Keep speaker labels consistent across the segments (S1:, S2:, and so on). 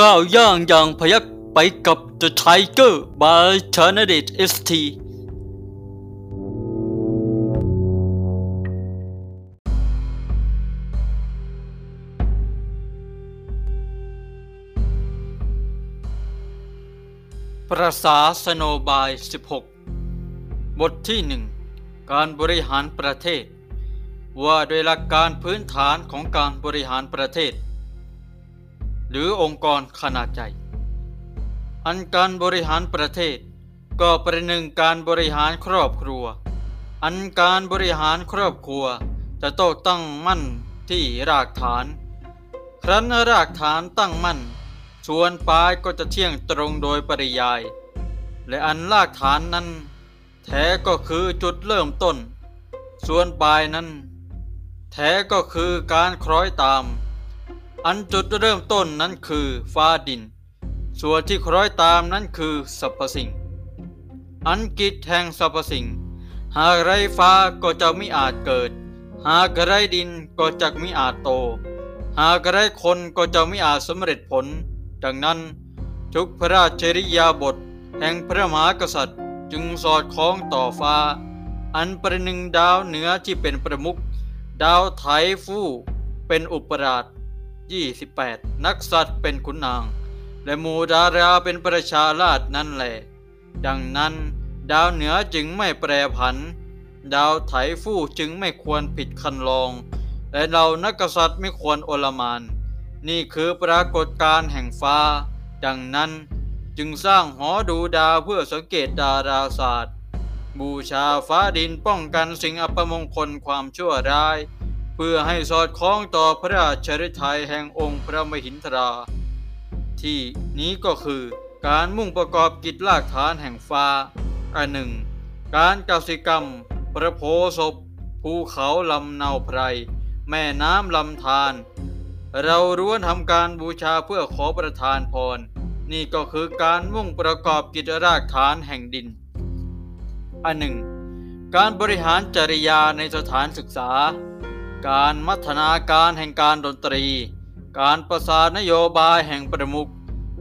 S1: ก้าวย่างอย่างพยักไปกับ The Tiger by c h a n a d i t ST ประสาสโนบาย 16 บทที่หนึ่งการบริหารประเทศ ว่าโดยหลักการพื้นฐานของการบริหารประเทศ หรือองค์กรขนาดใหญ่ อันการบริหารประเทศ ก็ประหนึ่งการบริหารครอบครัว อันการบริหารครอบครัว จะต้องตั้งมั่นที่รากฐาน ครั้นรากฐานตั้งมั่นส่วนปลายก็จะเที่ยงตรงโดยปริยาย และอันรากฐานนั้น แท้ก็คือจุดเริ่มต้น ส่วนปลายนั้น แท้ก็คือการคล้อยตาม อันจุดเริ่มต้นนั้นคือฟ้าดิน ส่วนที่คล้อยตามนั้นคือสรรพสิ่ง อันกิจแห่งสรรพสิ่ง หากไรฟ้าก็จะไม่อาจเกิด หากไรดินก็จะไม่อาจโต หากไรคนก็จะไม่อาจสำเร็จผล ดังนั้นทุกพระราชริยาบทแห่งพระมหากษัตริย์จึงสอดคล้องต่อฟ้า อันประหนึ่งดาวเหนือที่เป็นประมุขดาวไถฟู่เป็นอุปราช 28 นักสัตว์เป็นขุนนาง และหมูดาราเป็นประชาราชนั่นแหละ ดังนั้น ดาวเหนือจึงไม่แปรผัน ดาวไถฟู่จึงไม่ควรผิดคันลอง และเรานักษัตริย์ไม่ควรโอลมาน นี่คือปรากฏการณ์แห่งฟ้า ดังนั้นจึงสร้างหอดูดาวเพื่อสังเกตดาราศาสตร์ บูชาฟ้าดินป้องกันสิ่งอัปมงคลความชั่วร้าย พื่อให้สอดคล้องต่อพระราชฤทัยแห่งองค์พระมหินทรา ที่นี้ก็คือการมุ่งประกอบกิจลากฐานแห่งฟ้า อันหนึ่ง การกสิกรรมประโพศพภูเขาลำเนาไพร แม่น้ำลำธารเราร้วนทำการบูชาเพื่อขอประทานพร นี่ก็คือการมุ่งประกอบกิจรากฐานแห่งดิน อันหนึ่ง การบริหารจริยาในสถานศึกษา การมัฒนาการแห่งการดนตรี การประสานนโยบายแห่งประมุข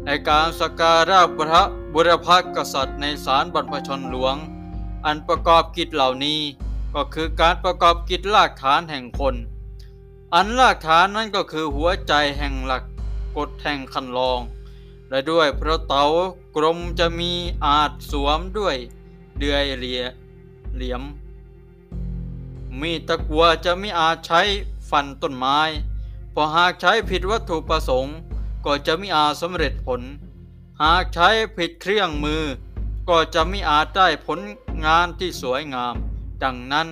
S1: ในการสการะพระบุรพกษัตริย์ในศาลบรรพชนหลวง อันประกอบกิจเหล่านี้ ก็คือการประกอบกิจรากฐานแห่งคน อันรากฐานนั้นก็คือหัวใจแห่งหลักกฎแห่งคันลอง และด้วยพระเต๋ากรมจะมีอาจสวมด้วยเดือยเหลียเหลี่ยม มีตะกัวจะไม่อาจใช้ฟันต้นไม้ เพราะหากใช้ผิดวัตถุประสงค์ ก็จะไม่อาจสำเร็จผล หากใช้ผิดเครื่องมือ ก็จะไม่อาจได้ผลงานที่สวยงาม ดังนั้น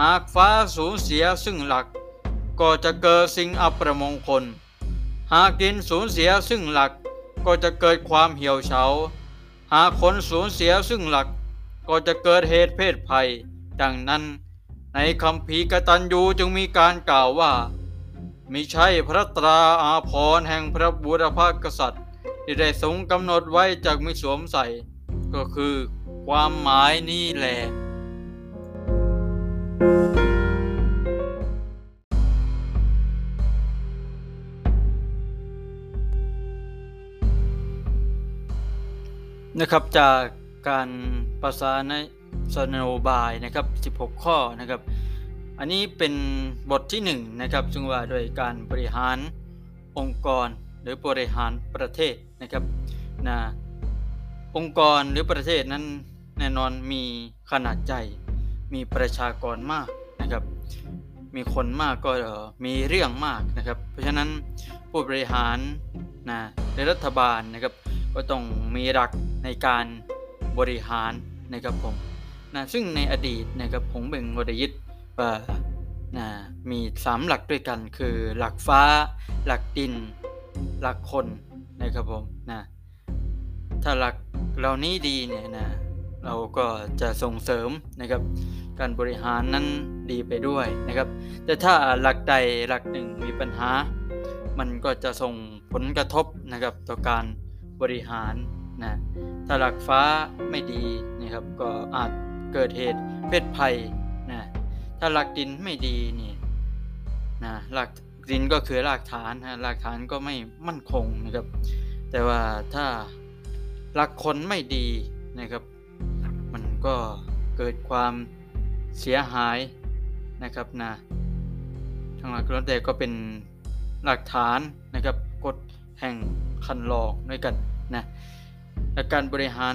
S1: หากฟ้าสูญเสียซึ่งหลัก ก็จะเกิดสิ่งอัปมงคล หากดินสูญเสียซึ่งหลัก ก็จะเกิดความเหี่ยวเฉา หากคนสูญเสียซึ่งหลัก ก็จะเกิดเหตุเพศภัย ดังนั้น ในคำพีร์กตัญญูจึงมีการกล่าวว่า มิใช่พระตราอาภรณ์แห่งพระบุรพากษัตริย์ ที่ได้ทรงกำหนดไว้จากมิสวมใส่ ก็คือความหมายนี้แหละนะครับจากการประสาน สนโนบายนะครับ 16 ข้อนะครับ อันนี้เป็นบทที่1นะครับซึ่งว่าโดยการบริหารองค์กรหรือบริหารประเทศนะครับนะองค์กรหรือประเทศนั้นแน่นอนมีขนาดใหญ่มีประชากรมากนะครับ มีคนมากก็มีเรื่องมากนะครับ เพราะฉะนั้นผู้บริหารนะในรัฐบาลนะครับ ก็ต้องมีหลักในการบริหารนะครับผม นะซึ่งในอดีตนะครับผมเบ่งวดยึดว่านะมี3หลักด้วยกันคือหลักฟ้า หลักดิน หลักคนนะครับผมนะถ้าหลักเหล่านี้ดีเนี่ยนะเราก็จะส่งเสริมนะครับ การบริหารนั้นดีไปด้วยนะครับ แต่ถ้าหลักใดหลักหนึ่งมีปัญหา มันก็จะส่งผลกระทบนะครับต่อการบริหารนะถ้าหลักฟ้าไม่ดีนะครับก็อาจ เกิดเหตุเพศภัยนะถ้าหลักดินไม่ดีนี่นะหลักดินก็คือรากฐานนะรากฐานก็ไม่มั่นคงนะครับ แต่ว่าถ้ารักคนไม่ดีนะครับ มันก็เกิดความเสียหายนะครับนะทั้งหลักแล้วแต่ก็เป็นหลักฐานนะครับกฎแห่งคันลองด้วยกันนะและการบริหาร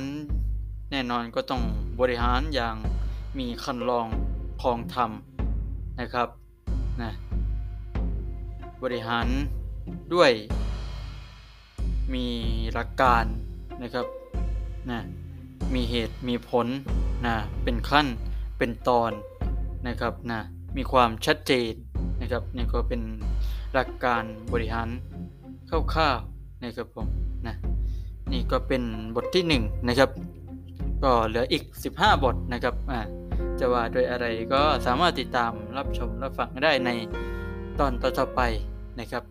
S1: แน่นอนก็ต้อง บริหารอย่างมีคันลองคลองธรรมนะครับนะบริหารด้วยมีหลักการนะครับนะมีเหตุมีผลนะเป็นขั้นเป็นตอนนะครับนะมีความชัดเจนนะครับนี่ก็เป็นหลักการบริหารคร่าวๆนะครับผมนะนี่ก็เป็นบทที่1นะครับ ก็เหลืออีก 15 บทนะครับอ่าจะว่าโดวยอะไรก็สามารถติดตามรับชมรับฟังได้ในตอนต่อๆไปนะครับ